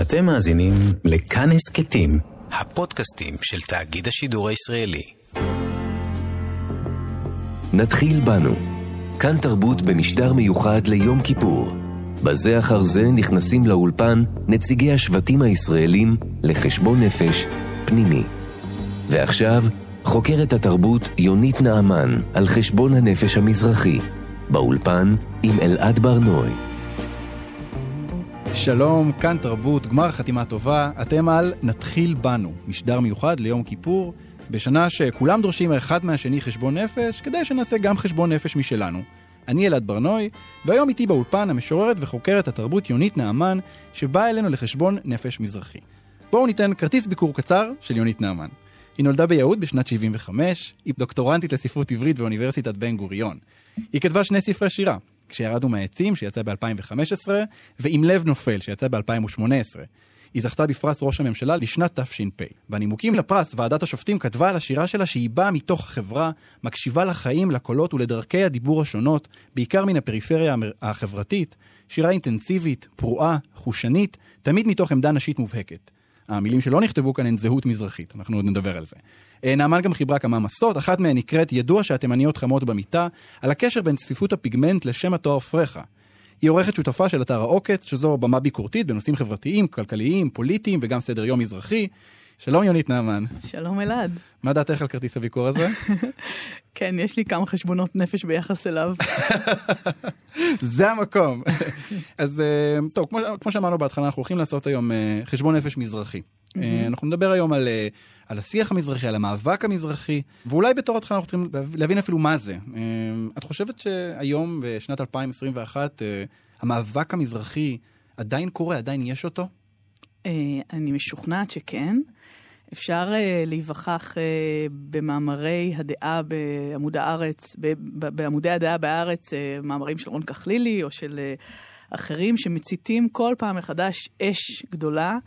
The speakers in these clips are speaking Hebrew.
אתם מאזינים לכאן הסכתים, הפודקאסטים של תאגיד השידור הישראלי. נתחיל בנו. כאן תרבות במשדר מיוחד ליום כיפור. בזה אחר זה נכנסים לאולפן נציגי השבטים הישראלים לחשבון נפש פנימי. ועכשיו, חוקרת התרבות יונית נעמן על חשבון הנפש המזרחי. באולפן עם אלעד ברנוי. שלום, כאן תרבות, גמר חתימה טובה. אתם על נתחיל בנו, משדר מיוחד ליום כיפור, בשנה שכולם דורשים האחד מהשני חשבון נפש, כדי שנעשה גם חשבון נפש משלנו. אני אלעד ברנוי, והיום איתי באולפן המשוררת וחוקרת התרבות יונית נעמן, שבאה אלינו לחשבון נפש מזרחי. בואו ניתן כרטיס ביקור קצר של יונית נעמן. היא נולדה ביהוד בשנת 75, היא דוקטורנטית לספרות עברית באוניברסיטת בן גוריון. היא כתבה שני ספרי שירה, כשירדנו מהעצים, שיצא ב-2015, ועם לב נופל, שיצא ב-2018. היא זכתה בפרס ראש הממשלה לשנת תש"פ. בנימוקים לפרס, ועדת השופטים כתבה על השירה שלה שהיא באה מתוך החברה, מקשיבה לחיים, לקולות ולדרכי הדיבור השונות, בעיקר מן הפריפריה החברתית, שירה אינטנסיבית, פרועה, חושנית, תמיד מתוך עמדה נשית מובהקת. המילים שלא נכתבו כאן הן זהות מזרחית, אנחנו עוד נדבר על זה. אה, נעמן גם חיברה כמה מסות, אחת מהן נקראת ידוע שהתימניות חמות במיטה, על הקשר בין צפיפות הפיגמנט לשם התואר פרחה. היא עורכת שותפה של אתר העוקץ, שזו במה ביקורתית בנושאים חברתיים, כלכליים, פוליטיים וגם סדר יום מזרחי. שלום יונית נעמן. שלום אלעד. מה דעתך על כרטיס הביקור הזה? כן, יש לי כמה חשבונות נפש ביחס אליו. זה המקום. אז אה, טוב, כמו, כמו שאמרנו בהתחלה, אנחנו הולכים לעשות היום אה, חשבון נפש מזרחי. Mm-hmm. אנחנו נדבר היום על, על השיח המזרחי, על המאבק המזרחי, ואולי בתור התחלה אנחנו צריכים להבין אפילו מה זה. את חושבת שהיום, בשנת 2021, המאבק המזרחי עדיין קורה, עדיין יש אותו? אני משוכנעת שכן. אפשר uh, להיווכח uh, במאמרי הדעה בעמוד הארץ, בעמודי הדעה בארץ, uh, מאמרים של רון כחלילי או של uh, אחרים שמציתים כל פעם מחדש אש גדולה.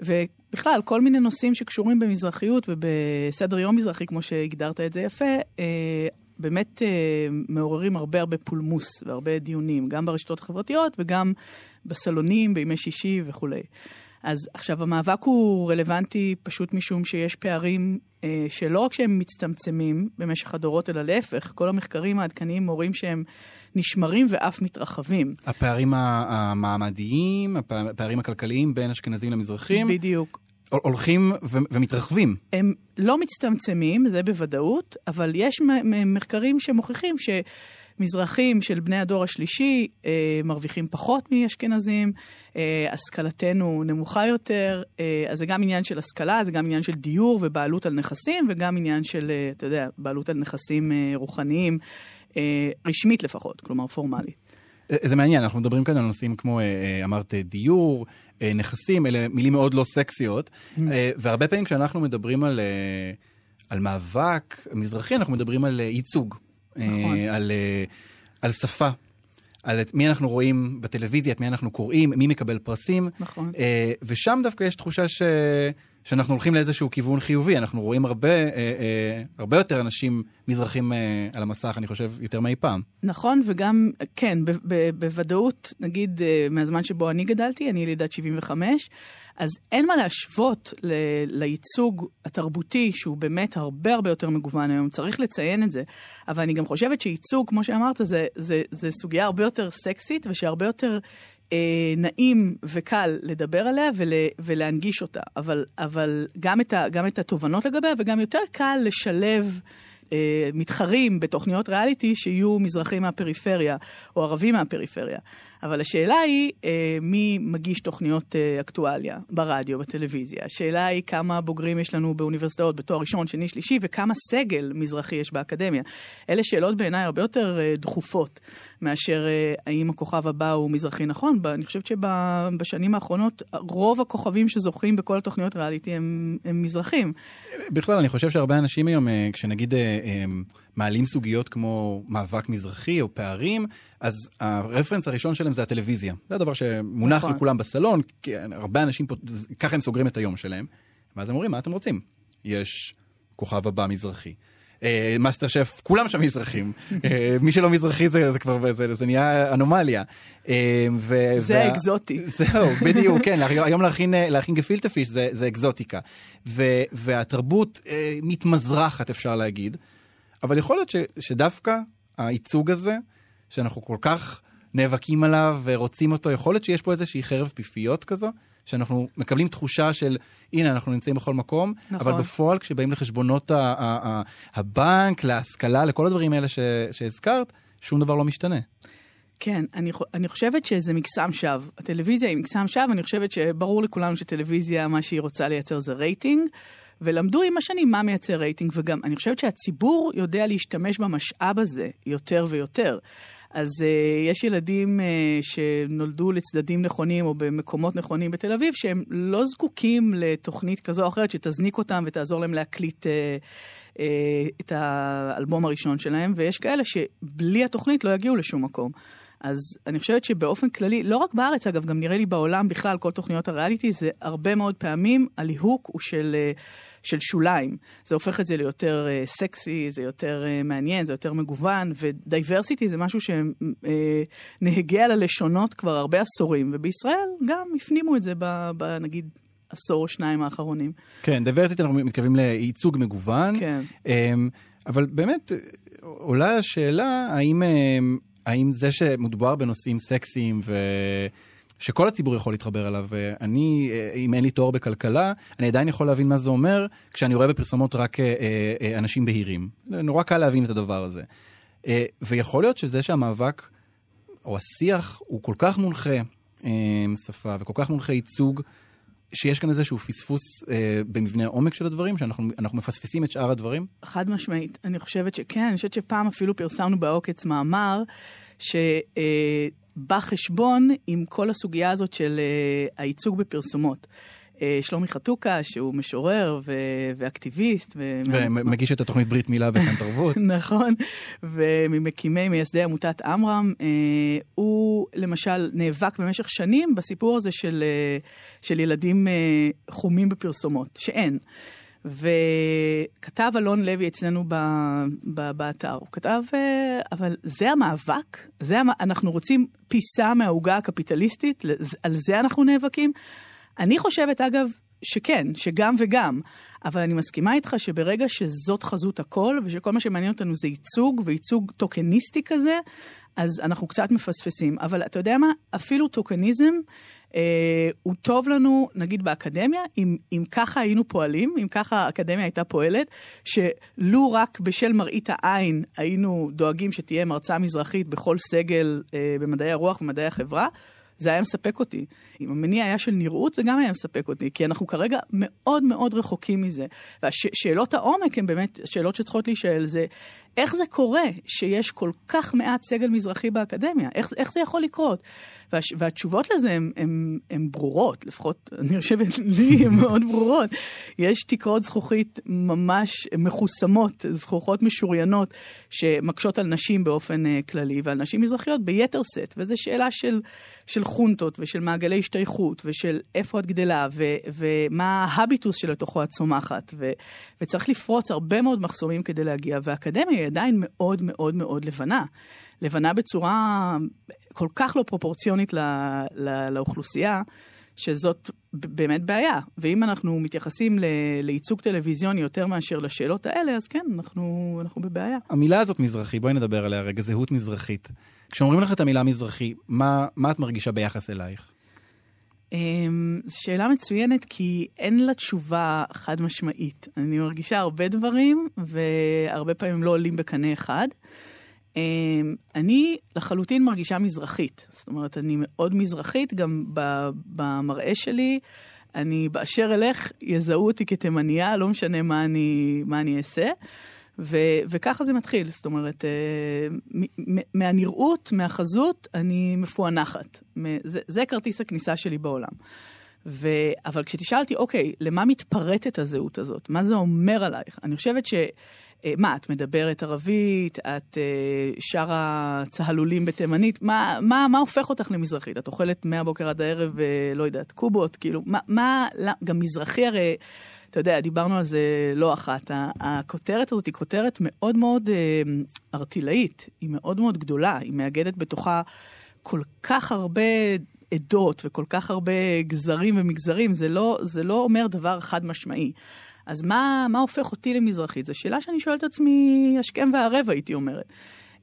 ובכלל, כל מיני נושאים שקשורים במזרחיות ובסדר יום מזרחי, כמו שהגדרת את זה יפה, אה, באמת אה, מעוררים הרבה הרבה פולמוס והרבה דיונים, גם ברשתות החברתיות וגם בסלונים, בימי שישי וכולי. אז עכשיו, המאבק הוא רלוונטי פשוט משום שיש פערים אה, שלא רק שהם מצטמצמים במשך הדורות, אלא להפך, כל המחקרים העדכניים מורים שהם נשמרים ואף מתרחבים. הפערים המעמדיים, הפערים הכלכליים בין אשכנזים למזרחים? בדיוק. הולכים ו- ומתרחבים. הם לא מצטמצמים, זה בוודאות, אבל יש מחקרים שמוכיחים שמזרחים של בני הדור השלישי אה, מרוויחים פחות מאשכנזים, אה, השכלתנו נמוכה יותר, אה, אז זה גם עניין של השכלה, זה גם עניין של דיור ובעלות על נכסים, וגם עניין של, אה, אתה יודע, בעלות על נכסים אה, רוחניים, אה, רשמית לפחות, כלומר פורמלית. זה מעניין, אנחנו מדברים כאן על נושאים כמו, אה, אה, אמרת, דיור, אה, נכסים, אלה מילים מאוד לא סקסיות, mm. והרבה פעמים כשאנחנו מדברים על, על מאבק מזרחי, אנחנו מדברים על ייצוג, נכון. על, על שפה. על את מי אנחנו רואים בטלוויזיה, את מי אנחנו קוראים, מי מקבל פרסים. נכון. ושם דווקא יש תחושה ש... שאנחנו הולכים לאיזשהו כיוון חיובי. אנחנו רואים הרבה, אה, אה, הרבה יותר אנשים מזרחים אה, על המסך, אני חושב, יותר מאי פעם. נכון, וגם, כן, ב- ב- בוודאות, נגיד, אה, מהזמן שבו אני גדלתי, אני ילידת 75, אז אין מה להשוות ל- לייצוג התרבותי, שהוא באמת הרבה הרבה יותר מגוון היום, צריך לציין את זה. אבל אני גם חושבת שייצוג, כמו שאמרת, זה, זה, זה סוגיה הרבה יותר סקסית, ושהרבה יותר אה, נעים וקל לדבר עליה ול, ולהנגיש אותה, אבל, אבל גם, את ה, גם את התובנות לגביה וגם יותר קל לשלב אה, מתחרים בתוכניות ריאליטי שיהיו מזרחים מהפריפריה או ערבים מהפריפריה. אבל השאלה היא אה, מי מגיש תוכניות אה, אקטואליה ברדיו, בטלוויזיה. השאלה היא כמה בוגרים יש לנו באוניברסיטאות בתואר ראשון, שני, שלישי, וכמה סגל מזרחי יש באקדמיה. אלה שאלות בעיניי הרבה יותר אה, דחופות מאשר אה, האם הכוכב הבא הוא מזרחי נכון. אני חושבת שבשנים האחרונות רוב הכוכבים שזוכים בכל התוכניות ריאליטי הם, הם מזרחים. בכלל, אני חושב שהרבה אנשים היום, אה, כשנגיד... אה, אה, מעלים סוגיות כמו מאבק מזרחי או פערים, אז הרפרנס הראשון שלהם זה הטלוויזיה. זה הדבר שמונח נכון. לכולם בסלון, כי הרבה אנשים פה, ככה הם סוגרים את היום שלהם. ואז הם אומרים, מה אתם רוצים? יש כוכב הבא מזרחי. אה, מאסטר שף, כולם שם מזרחים. אה, מי שלא מזרחי זה, זה כבר, זה, זה נהיה אנומליה. אה, ו, זה וה... האקזוטי. זהו, בדיוק, כן, היום להכין, להכין גפילטה פיש זה, זה אקזוטיקה. ו, והתרבות מתמזרחת, אפשר להגיד. אבל יכול להיות ש, שדווקא הייצוג הזה, שאנחנו כל כך נאבקים עליו ורוצים אותו, יכול להיות שיש פה איזושהי חרב פיפיות כזו, שאנחנו מקבלים תחושה של, הנה, אנחנו נמצאים בכל מקום, נכון. אבל בפועל, כשבאים לחשבונות ה- ה- ה- הבנק, להשכלה, לכל הדברים האלה ש- שהזכרת, שום דבר לא משתנה. כן, אני, אני חושבת שזה מקסם שווא. הטלוויזיה היא מקסם שווא, אני חושבת שברור לכולנו שטלוויזיה, מה שהיא רוצה לייצר זה רייטינג, ולמדו עם השנים מה מייצר רייטינג, וגם אני חושבת שהציבור יודע להשתמש במשאב הזה יותר ויותר. אז uh, יש ילדים uh, שנולדו לצדדים נכונים או במקומות נכונים בתל אביב, שהם לא זקוקים לתוכנית כזו או אחרת שתזניק אותם ותעזור להם להקליט uh, uh, את האלבום הראשון שלהם, ויש כאלה שבלי התוכנית לא יגיעו לשום מקום. אז אני חושבת שבאופן כללי, לא רק בארץ, אגב, גם נראה לי בעולם בכלל, כל תוכניות הריאליטי, זה הרבה מאוד פעמים, הליהוק הוא של, אה, של שוליים. זה הופך את זה ליותר uh, סקסי, זה יותר אה, מעניין, זה יותר מגוון, ו diversity זה משהו שנהגה על הלשונות כבר הרבה עשורים, ובישראל גם הפנימו את זה, ב, ב, נגיד, עשור או שניים האחרונים. כן, diversity אנחנו מתכוונים לייצוג מגוון. כן. אמ, אבל באמת, עולה השאלה, האם האם זה שמדובר בנושאים סקסיים ו... שכל הציבור יכול להתחבר אליו, ואני, אם אין לי תואר בכלכלה, אני עדיין יכול להבין מה זה אומר כשאני רואה בפרסומות רק אה, אה, אנשים בהירים. נורא קל להבין את הדבר הזה. אה, ויכול להיות שזה שהמאבק, או השיח, הוא כל כך מונחה שפה וכל כך מונחה ייצוג, שיש כאן איזשהו פספוס אה, במבנה העומק של הדברים, שאנחנו מפספסים את שאר הדברים? חד משמעית. אני חושבת שכן, אני חושבת שפעם אפילו פרסמנו בעוקץ מאמר, שבא חשבון עם כל הסוגיה הזאת של אה, הייצוג בפרסומות. אה, שלומי חתוקה, שהוא משורר ו- ואקטיביסט. ו- ומגיש את התוכנית ברית מילה וכאן תרבות. נכון, וממקימי, מייסדי עמותת עמרם, אה, הוא למשל נאבק במשך שנים בסיפור הזה של, אה, של ילדים אה, חומים בפרסומות, שאין. וכתב אלון לוי אצלנו ב, ב, באתר, הוא כתב, אה, אבל זה המאבק? זה, המ... אנחנו רוצים פיסה מהעוגה הקפיטליסטית? על זה אנחנו נאבקים? אני חושבת, אגב, שכן, שגם וגם. אבל אני מסכימה איתך שברגע שזאת חזות הכל, ושכל מה שמעניין אותנו זה ייצוג, וייצוג טוקניסטי כזה, אז אנחנו קצת מפספסים. אבל אתה יודע מה? אפילו טוקניזם אה, הוא טוב לנו, נגיד באקדמיה, אם, אם ככה היינו פועלים, אם ככה האקדמיה הייתה פועלת, שלו רק בשל מראית העין היינו דואגים שתהיה מרצה מזרחית בכל סגל אה, במדעי הרוח ומדעי החברה, זה היה מספק אותי. אם המניע היה של נראות, זה גם היה מספק אותי, כי אנחנו כרגע מאוד מאוד רחוקים מזה. והשאלות העומק הן באמת שאלות שצריכות להישאל, זה איך זה קורה שיש כל כך מעט סגל מזרחי באקדמיה? איך, איך זה יכול לקרות? והש, והתשובות לזה הן ברורות, לפחות אני חושבת לי הן מאוד ברורות. יש תקרות זכוכית ממש מחוסמות, זכוכות משוריינות, שמקשות על נשים באופן uh, כללי, ועל נשים מזרחיות ביתר שאת, וזו שאלה של, של חונטות ושל מעגלי השתייכות, ושל איפה את גדלה, ו, ומה ההביטוס שלתוכו את צומחת, ו, וצריך לפרוץ הרבה מאוד מחסומים כדי להגיע, והאקדמיה היא עדיין מאוד מאוד מאוד לבנה. לבנה בצורה כל כך לא פרופורציונית לא, לא, לאוכלוסייה, שזאת באמת בעיה. ואם אנחנו מתייחסים ל, לייצוג טלוויזיוני יותר מאשר לשאלות האלה, אז כן, אנחנו, אנחנו בבעיה. המילה הזאת מזרחי, בואי נדבר עליה רגע, זהות מזרחית. כשאומרים לך את המילה מזרחי, מה, מה את מרגישה ביחס אלייך? אמ, שאלה מצוינת, כי אין לה תשובה חד משמעית. אני מרגישה הרבה דברים, והרבה פעמים לא עולים בקנה אחד. אמ, אני לחלוטין מרגישה מזרחית. זאת אומרת, אני מאוד מזרחית, גם במראה שלי. אני, באשר אלך, יזהו אותי כתימניה, לא משנה מה אני, מה אני אעשה. ו- וככה זה מתחיל, זאת אומרת, uh, מהנראות, מהחזות, אני מפוענחת. זה, זה כרטיס הכניסה שלי בעולם. ו... אבל כשתשאל אותי, אוקיי, למה מתפרטת הזהות הזאת? מה זה אומר עלייך? אני חושבת ש... אה, מה, את מדברת ערבית, את אה, שרה צהלולים בתימנית, מה, מה, מה הופך אותך למזרחית? את אוכלת מהבוקר עד הערב, לא יודעת, קובות, כאילו, מה, מה, גם מזרחי הרי... אתה יודע, דיברנו על זה לא אחת. הכותרת הזאת היא כותרת מאוד מאוד אה, ארטילאית, היא מאוד מאוד גדולה, היא מאגדת בתוכה כל כך הרבה עדות וכל כך הרבה גזרים ומגזרים, זה לא, זה לא אומר דבר חד משמעי. אז מה, מה הופך אותי למזרחית? זו שאלה שאני שואלת את עצמי השכם והערב, הייתי אומרת.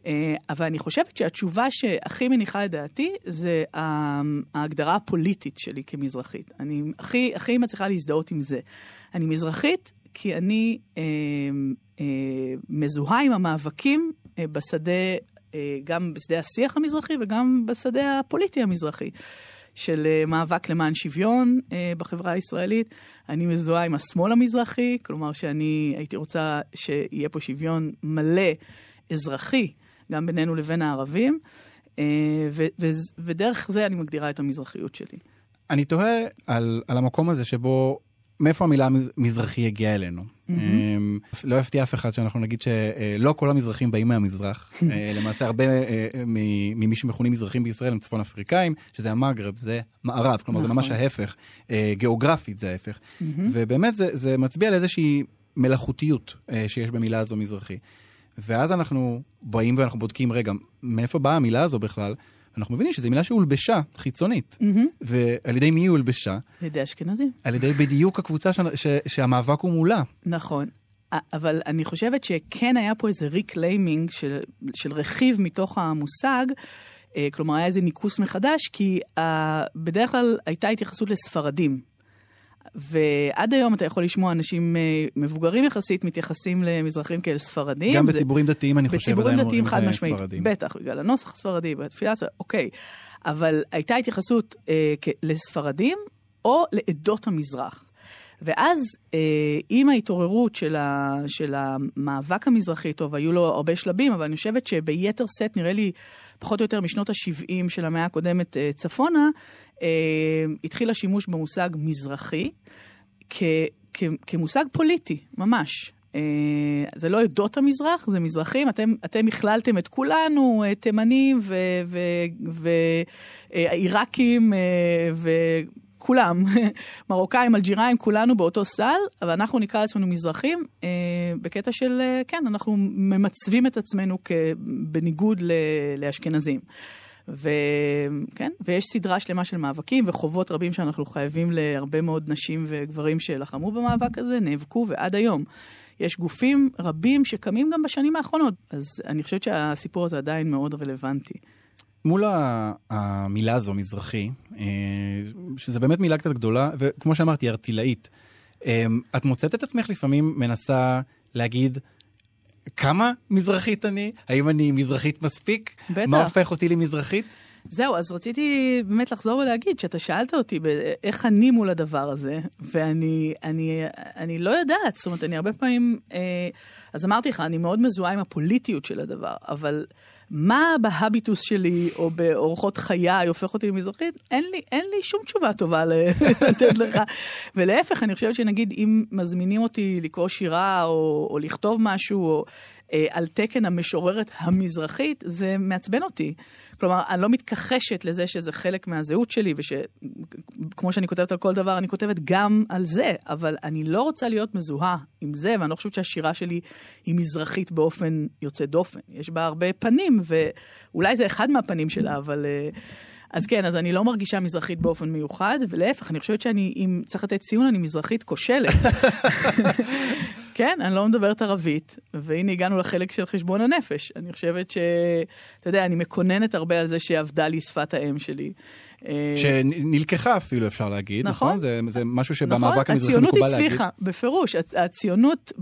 אה, אבל אני חושבת שהתשובה שהכי מניחה את דעתי זה ההגדרה הפוליטית שלי כמזרחית. אני הכי, הכי מצליחה להזדהות עם זה. אני מזרחית כי אני אה, אה, מזוהה עם המאבקים אה, בשדה, אה, גם בשדה השיח המזרחי וגם בשדה הפוליטי המזרחי. של אה, מאבק למען שוויון אה, בחברה הישראלית. אני מזוהה עם השמאל המזרחי, כלומר שאני הייתי רוצה שיהיה פה שוויון מלא, אזרחי, גם בינינו לבין הערבים, אה, ו- ו- ודרך זה אני מגדירה את המזרחיות שלי. אני תוהה על, על המקום הזה שבו מאיפה המילה מזרחי הגיעה אלינו. Mm-hmm. לא יפתיע אף אחד שאנחנו נגיד שלא כל המזרחים באים מהמזרח. אה, למעשה הרבה אה, ממי שמכונים מזרחים בישראל הם צפון אפריקאים, שזה המגרב, זה מערב, כלומר זה ממש נכון. ההפך. גיאוגרפית זה ההפך. Mm-hmm. ובאמת זה, זה מצביע על איזושהי מלאכותיות שיש במילה הזו מזרחי. ואז אנחנו באים ואנחנו בודקים, רגע, מאיפה באה המילה הזו בכלל? אנחנו מבינים שזו מילה שהולבשה, חיצונית. Mm-hmm. ועל ידי מי היא הולבשה? על ידי אשכנזים. על ידי בדיוק הקבוצה ש... ש... שהמאבק הוא מולה. נכון. אבל אני חושבת שכן היה פה איזה reclaiming של, של רכיב מתוך המושג, אה, כלומר היה איזה ניכוס מחדש, כי אה, בדרך כלל הייתה התייחסות לספרדים. ועד היום אתה יכול לשמוע אנשים אה, מבוגרים יחסית מתייחסים למזרחים כאל ספרדים. גם בציבורים דתיים, אני חושב, עדיין אומרים בציבורים דתיים חד משמעית, בטח, בגלל הנוסח הספרדי, בתפילה, אוקיי. אבל הייתה התייחסות אה, לספרדים או לעדות המזרח. ואז אה, עם ההתעוררות של, ה, של המאבק המזרחי, טוב, היו לו הרבה שלבים, אבל אני חושבת שביתר סט, נראה לי, פחות או יותר משנות ה-70 של המאה הקודמת אה, צפונה, אה, התחיל השימוש במושג מזרחי כ, כ, כמושג פוליטי, ממש. אה, זה לא עדות המזרח, זה מזרחים. אתם, אתם הכללתם את כולנו, אה, תימנים ועיראקים וכולם, מרוקאים, אלג'יראים, כולנו באותו סל, אבל אנחנו נקרא לעצמנו מזרחים אה, בקטע של, אה, כן, אנחנו ממצבים את עצמנו בניגוד לאשכנזים. וכן, ויש סדרה שלמה של מאבקים וחובות רבים שאנחנו חייבים להרבה מאוד נשים וגברים שלחמו במאבק הזה, נאבקו ועד היום. יש גופים רבים שקמים גם בשנים האחרונות, אז אני חושבת שהסיפור הזה עדיין מאוד רלוונטי. מול המילה הזו, מזרחי, אה, שזה באמת מילה קצת גדולה, וכמו שאמרתי, ארטילאית, אה, את מוצאת את עצמך לפעמים מנסה להגיד, כמה מזרחית אני? האם אני מזרחית מספיק? בטח. מה הופך אותי למזרחית? זהו, אז רציתי באמת לחזור ולהגיד שאתה שאלת אותי איך אני מול הדבר הזה, ואני אני, אני לא יודעת, זאת אומרת, אני הרבה פעמים... אה, אז אמרתי לך, אני מאוד מזוהה עם הפוליטיות של הדבר, אבל מה בהביטוס שלי או באורחות חיי הופך אותי למזרחית? אין לי, אין לי שום תשובה טובה לתת לך. ולהפך, אני חושבת שנגיד, אם מזמינים אותי לקרוא שירה או, או לכתוב משהו, או... אה, על תקן המשוררת המזרחית, זה מעצבן אותי. כלומר, אני לא מתכחשת לזה שזה חלק מהזהות שלי, ושכמו שאני כותבת על כל דבר, אני כותבת גם על זה, אבל אני לא רוצה להיות מזוהה עם זה, ואני לא חושבת שהשירה שלי היא מזרחית באופן יוצא דופן. יש בה הרבה פנים, ואולי זה אחד מהפנים שלה, אבל... אה, אז כן, אז אני לא מרגישה מזרחית באופן מיוחד, ולהפך, אני חושבת שאני, אם צריך לתת ציון, אני מזרחית כושלת. כן, אני לא מדברת ערבית, והנה הגענו לחלק של חשבון הנפש. אני חושבת ש... אתה יודע, אני מקוננת הרבה על זה שאבדה לי שפת האם שלי. אה, שנלקחה אפילו, אפשר להגיד, נכון? נכון? זה, זה משהו שבמאבק נכון, המזרחי מקובל להגיד. הציונות הצליחה, בפירוש. הציונות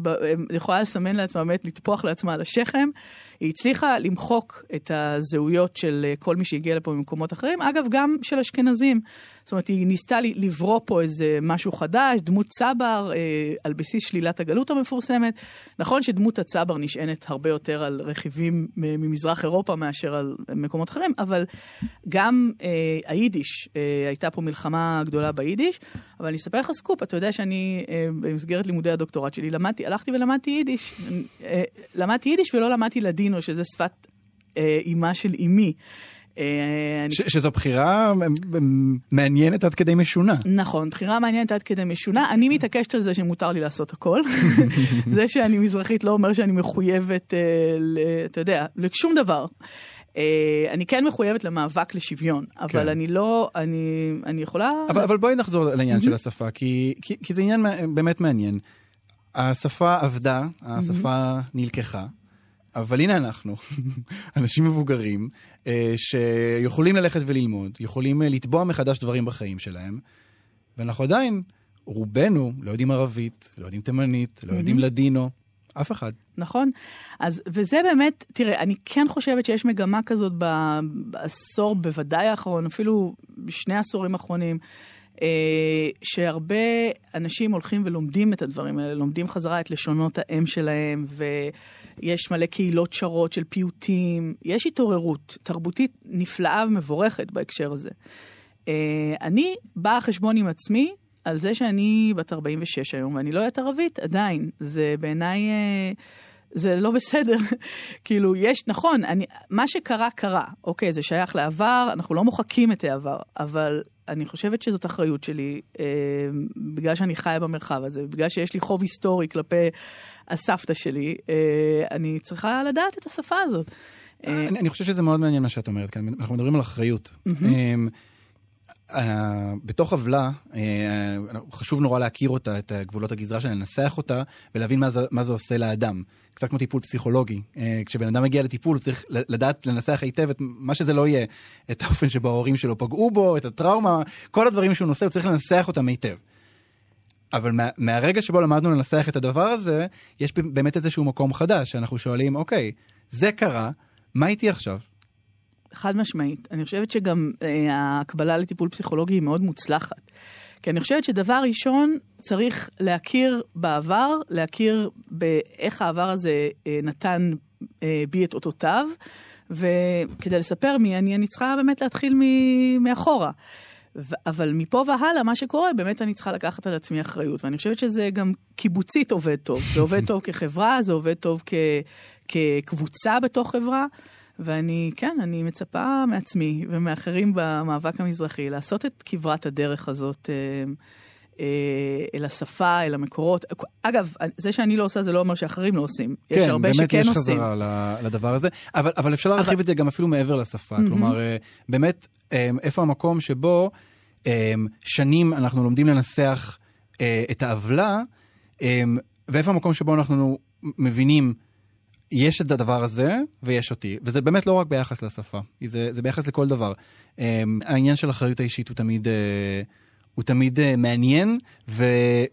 יכולה לסמן לעצמה, באמת, לטפוח לעצמה על השכם. היא הצליחה למחוק את הזהויות של אה, כל מי שהגיע לפה ממקומות אחרים, אגב, גם של אשכנזים. זאת אומרת, היא ניסתה לברוא פה איזה משהו חדש, דמות צבר, אה, על בסיס שלילת הגלות המפורסמת. נכון שדמות הצבר נשענת הרבה יותר על רכיבים ממזרח אירופה מאשר על מקומות אחרים, אבל גם אה, יידיש. אה, הייתה פה מלחמה גדולה ביידיש, אבל אני אספר לך סקופ, אתה יודע שאני, אה, במסגרת לימודי הדוקטורט שלי, למדתי, הלכתי ולמדתי יידיש. אה, למדתי יידיש ולא למדתי לדינו, שזה שפת אה, אימה של אימי. אה, ש- שזו בחירה מעניינת עד כדי משונה. נכון, בחירה מעניינת עד כדי משונה. אני מתעקשת על זה שמותר לי לעשות הכל. זה שאני מזרחית לא אומר שאני מחויבת, אה, אתה יודע, לשום דבר. אה, אני כן מחויבת למאבק לשוויון, אבל כן. אני לא, אני, אני יכולה... אבל, אבל בואי נחזור לעניין של השפה, כי, כי, כי זה עניין באמת מעניין. השפה עבדה, השפה נלקחה. אבל הנה אנחנו, אנשים מבוגרים, אה, שיכולים ללכת וללמוד, יכולים אה, לתבוע מחדש דברים בחיים שלהם, ואנחנו עדיין, רובנו לא יודעים ערבית, לא יודעים תימנית, לא יודעים לדינו, אף אחד. נכון. אז, וזה באמת, תראה, אני כן חושבת שיש מגמה כזאת בעשור, בוודאי האחרון, אפילו בשני העשורים האחרונים, אה, שהרבה אנשים הולכים ולומדים את הדברים האלה, לומדים חזרה את לשונות האם שלהם, ויש מלא קהילות שרות של פיוטים, יש התעוררות תרבותית נפלאה ומבורכת בהקשר הזה. אה, אני באה חשבון עם עצמי על זה שאני בת 46 היום, ואני לא יודעת ערבית עדיין. זה בעיניי... אה, זה לא בסדר. כאילו, יש, נכון, אני, מה שקרה, קרה. אוקיי, זה שייך לעבר, אנחנו לא מוחקים את העבר, אבל אני חושבת שזאת אחריות שלי, אה, בגלל שאני חיה במרחב הזה, בגלל שיש לי חוב היסטורי כלפי הסבתא שלי, אה, אני צריכה לדעת את השפה הזאת. אה, אני, אני חושב שזה מאוד מעניין מה שאת אומרת כאן, אנחנו מדברים על אחריות. אה, אה, בתוך עוולה, אה, חשוב נורא להכיר אותה, את גבולות הגזרה שלה, לנסח אותה ולהבין מה זה, מה זה עושה לאדם. קצת כמו טיפול פסיכולוגי. אה, כשבן אדם מגיע לטיפול, הוא צריך לדעת לנסח היטב את מה שזה לא יהיה, את האופן שבו ההורים שלו פגעו בו, את הטראומה, כל הדברים שהוא נושא, הוא צריך לנסח אותם היטב. אבל מה, מהרגע שבו למדנו לנסח את הדבר הזה, יש באמת איזשהו מקום חדש, שאנחנו שואלים, אוקיי, זה קרה, מה איתי עכשיו? חד משמעית. אני חושבת שגם אה, ההקבלה לטיפול פסיכולוגי היא מאוד מוצלחת. כי אני חושבת שדבר ראשון, צריך להכיר בעבר, להכיר באיך העבר הזה אה, נתן אה, בי את אותותיו, וכדי לספר מי אני, אני צריכה באמת להתחיל מאחורה. אבל מפה והלאה, מה שקורה, באמת אני צריכה לקחת על עצמי אחריות. ואני חושבת שזה גם קיבוצית עובד טוב. זה עובד טוב כחברה, זה עובד טוב כ, כקבוצה בתוך חברה. ואני, כן, אני מצפה מעצמי ומאחרים במאבק המזרחי לעשות את כברת הדרך הזאת. אה, אה, אל השפה, אל המקורות. אגב, זה שאני לא עושה זה לא אומר שאחרים לא עושים. כן, יש הרבה שכן עושים. כן, באמת יש חזרה לדבר הזה, אבל, אבל אפשר להרחיב אבל... את זה גם אפילו מעבר לשפה. Mm-hmm. כלומר, אה, באמת, איפה המקום שבו שנים אנחנו לומדים לנסח את העוולה, ואיפה המקום שבו אנחנו מבינים יש את הדבר הזה ויש אותי, וזה באמת לא רק ביחס לשפה, זה, זה ביחס לכל דבר. Um, העניין של אחריות האישית הוא תמיד, uh, הוא תמיד uh, מעניין, ו,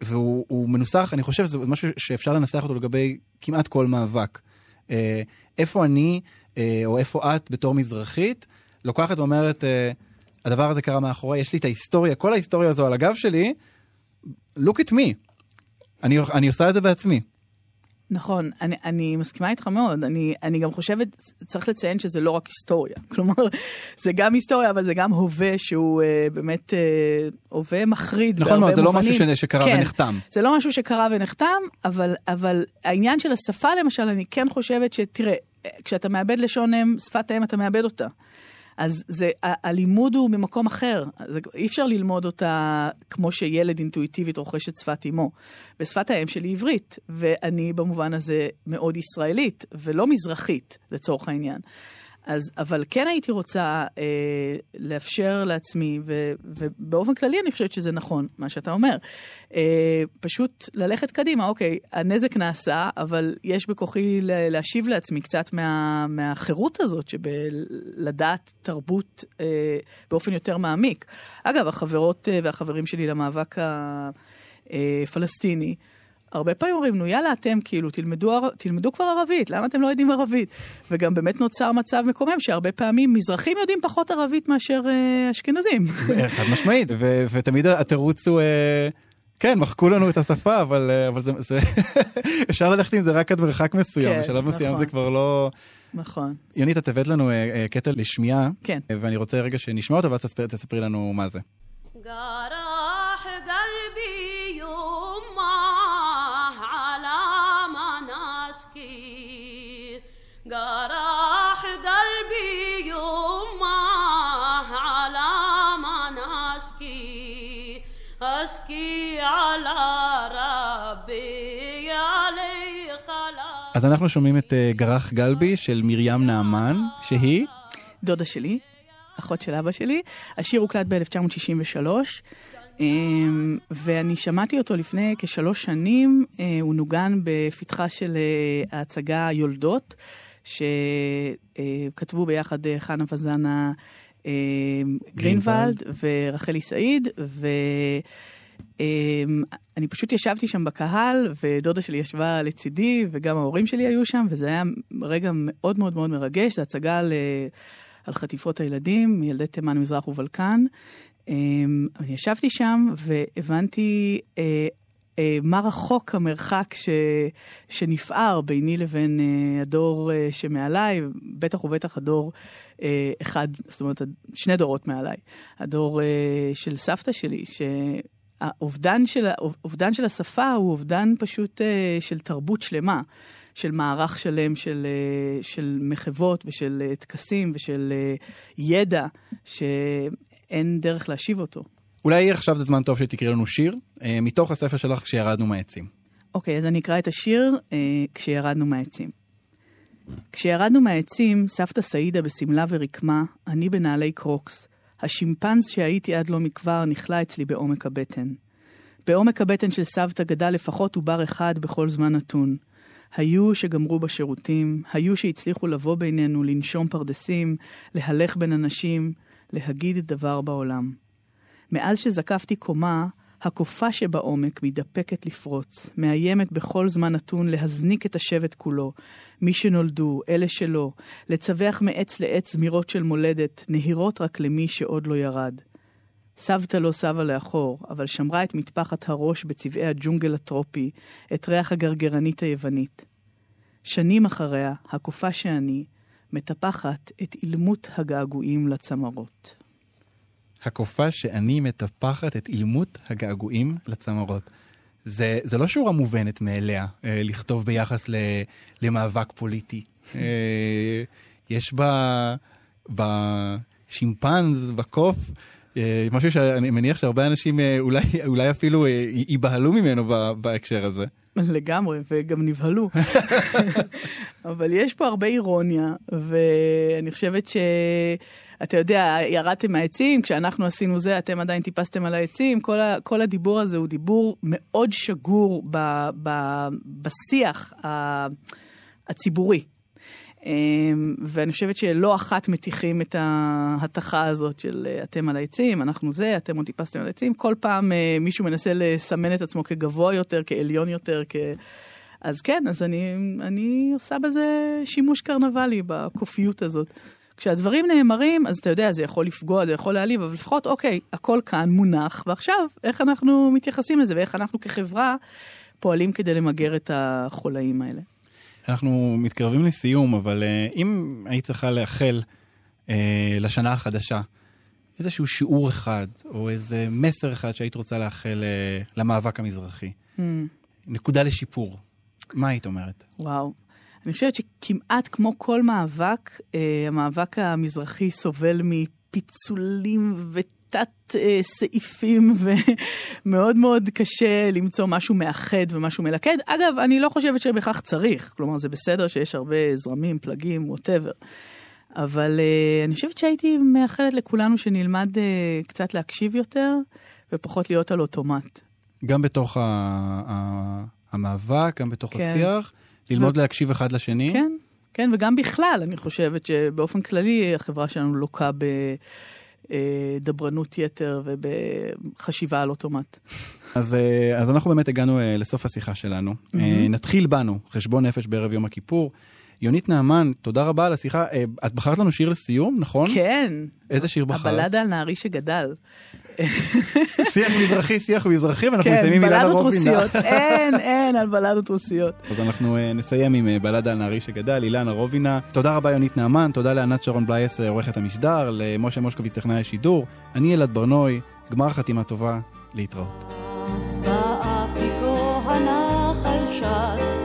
והוא מנוסח, אני חושב שזה משהו שאפשר לנסח אותו לגבי כמעט כל מאבק. Uh, איפה אני, uh, או איפה את בתור מזרחית, לוקחת ואומרת, uh, הדבר הזה קרה מאחורי, יש לי את ההיסטוריה, כל ההיסטוריה הזו על הגב שלי, look at me. אני, אני עושה את זה בעצמי. נכון, אני, אני מסכימה איתך מאוד. אני, אני גם חושבת, צריך לציין שזה לא רק היסטוריה. כלומר, זה גם היסטוריה, אבל זה גם הווה שהוא אה, באמת אה, הווה מחריד נכון מאוד, זה לא משהו שקרה כן, ונחתם. זה לא משהו שקרה ונחתם, אבל, אבל העניין של השפה למשל, אני כן חושבת שתראה, כשאתה מאבד לשון אם, שפת אם אתה מאבד אותה. אז זה, הלימוד הוא ממקום אחר. זה, אי אפשר ללמוד אותה כמו שילד אינטואיטיבית רוכש את שפת אמו. ושפת האם שלי עברית, ואני במובן הזה מאוד ישראלית, ולא מזרחית, לצורך העניין. אז, אבל כן הייתי רוצה אה, לאפשר לעצמי, ו, ובאופן כללי אני חושבת שזה נכון, מה שאתה אומר. אה, פשוט ללכת קדימה, אוקיי, הנזק נעשה, אבל יש בכוחי להשיב לעצמי קצת מה, מהחירות הזאת שבלדעת תרבות אה, באופן יותר מעמיק. אגב, החברות אה, והחברים שלי למאבק הפלסטיני, אה, הרבה פעמים אומרים, נו יאללה, אתם כאילו, תלמדו, תלמדו כבר ערבית, למה אתם לא יודעים ערבית? וגם באמת נוצר מצב מקומם שהרבה פעמים מזרחים יודעים פחות ערבית מאשר אה, אשכנזים. חד משמעית, ו- ותמיד התירוץ הוא... אה... כן, מחקו לנו את השפה, אבל, אה, אבל זה, זה אפשר ללכת עם זה רק עד מרחק מסוים, כן, בשלב נכון. מסוים זה נכון. כבר לא... נכון. יונית, את הבאת לנו אה, אה, קטע לשמיעה, כן. ואני רוצה רגע שנשמע אותו, ואז תספרי לנו מה זה. גרח גלבי אז אנחנו שומעים את אה, גרח גלבי של מרים נעמן, שהיא... דודה שלי, אחות של אבא שלי. השיר הוקלט ב-1963, אמ, ואני שמעתי אותו לפני כשלוש שנים, אה, הוא נוגן בפתחה של אה, ההצגה יולדות, שכתבו ביחד חנה וזנה גרינוולד ורחלי סעיד, ו... אמ, אני פשוט ישבתי שם בקהל, ודודה שלי ישבה לצידי, וגם ההורים שלי היו שם, וזה היה רגע מאוד מאוד מאוד מרגש. זו הצגה על, על חטיפות הילדים, ילדי תימן, מזרח ובלקן. אמ, אני ישבתי שם והבנתי אה, אה, מה רחוק המרחק ש, שנפער ביני לבין אה, הדור שמעליי, בטח ובטח הדור אחד, זאת אומרת, שני דורות מעליי. הדור של סבתא שלי, ש... האובדן של, האובדן של השפה הוא אובדן פשוט אה, של תרבות שלמה, של מערך שלם של, אה, של מחוות ושל אה, טקסים ושל אה, ידע, שאין דרך להשיב אותו. אולי עכשיו זה זמן טוב שתקראי לנו שיר, אה, מתוך הספר שלך כשירדנו מהעצים. אוקיי, אז אני אקרא את השיר אה, כשירדנו מהעצים. כשירדנו מהעצים, סבתא סעידה בשמלה ורקמה, אני בנעלי קרוקס. השימפנז שהייתי עד לא מכבר נכלה אצלי בעומק הבטן. בעומק הבטן של סבתא גדל לפחות עובר אחד בכל זמן נתון. היו שגמרו בשירותים, היו שהצליחו לבוא בינינו, לנשום פרדסים, להלך בין אנשים, להגיד דבר בעולם. מאז שזקפתי קומה, הקופה שבעומק מתדפקת לפרוץ, מאיימת בכל זמן נתון להזניק את השבט כולו, מי שנולדו, אלה שלא, לצווח מעץ לעץ זמירות של מולדת, נהירות רק למי שעוד לא ירד. סבתא לא סבה לאחור, אבל שמרה את מטפחת הראש בצבעי הג'ונגל הטרופי, את ריח הגרגרנית היוונית. שנים אחריה, הקופה שאני, מטפחת את אילמות הגעגועים לצמרות. הקופה שאני מטפחת את אילמות הגעגועים לצמרות. זה, זה לא שורה מובנת מאליה אה, לכתוב ביחס ל, למאבק פוליטי. אה, יש בה, בשימפנז, בקוף, אה, משהו שאני מניח שהרבה אנשים אולי, אולי אפילו ייבהלו ממנו בהקשר הזה. לגמרי, וגם נבהלו. אבל יש פה הרבה אירוניה, ואני חושבת ש... אתה יודע, ירדתם מהעצים, כשאנחנו עשינו זה, אתם עדיין טיפסתם על העצים. כל, ה, כל הדיבור הזה הוא דיבור מאוד שגור ב, ב, בשיח הציבורי. אמ, ואני חושבת שלא אחת מטיחים את ההתכה הזאת של אה, אתם על העצים, אנחנו זה, אתם עוד טיפסתם על העצים. כל פעם אה, מישהו מנסה לסמן את עצמו כגבוה יותר, כעליון יותר, כ... אז כן, אז אני, אני עושה בזה שימוש קרנבלי, בקופיות הזאת. כשהדברים נאמרים, אז אתה יודע, זה יכול לפגוע, זה יכול להעליב, אבל לפחות, אוקיי, הכל כאן מונח, ועכשיו, איך אנחנו מתייחסים לזה, ואיך אנחנו כחברה פועלים כדי למגר את החולאים האלה. אנחנו מתקרבים לסיום, אבל uh, אם היית צריכה לאחל uh, לשנה החדשה, איזשהו שיעור אחד, או איזה מסר אחד שהיית רוצה לאחל uh, למאבק המזרחי, Hmm, נקודה לשיפור, מה היית אומרת? וואו. אני חושבת שכמעט כמו כל מאבק, אה, המאבק המזרחי סובל מפיצולים ותת אה, סעיפים, ומאוד מאוד קשה למצוא משהו מאחד ומשהו מלכד. אגב, אני לא חושבת שבכך צריך, כלומר זה בסדר שיש הרבה זרמים, פלגים, ווטאבר. אבל אה, אני חושבת שהייתי מאחלת לכולנו שנלמד אה, קצת להקשיב יותר, ופחות להיות על אוטומט. גם בתוך ה- ה- המאבק, גם בתוך כן. השיח, ללמוד להקשיב אחד לשני. כן, כן, וגם בכלל, אני חושבת שבאופן כללי החברה שלנו לוקה בדברנות יתר ובחשיבה על אוטומט. אז, אה, אז אנחנו באמת הגענו אה, לסוף השיחה שלנו. אה, נתחיל בנו, חשבון נפש בערב יום הכיפור. יונית נעמן, תודה רבה על השיחה. אה, את בחרת לנו שיר לסיום, נכון? כן. איזה שיר בחרת? הבלדה על נערי שגדל. שיח מזרחי, שיח מזרחי, ואנחנו כן, מסיימים עם אילנה בלדות רובינה. רוסיות. אין, אין על בלדות רוסיות. אז אנחנו אה, נסיים עם אה, בלדה על נערי שגדל, אילנה רובינה. תודה רבה יונית נעמן, תודה לענת שרון בלייס, עורכת המשדר, למשה מושקוביץ, טכנאי השידור. אני אלעד ברנוי, גמר חתימה טובה, להתראות. באפיקו הנחל שט,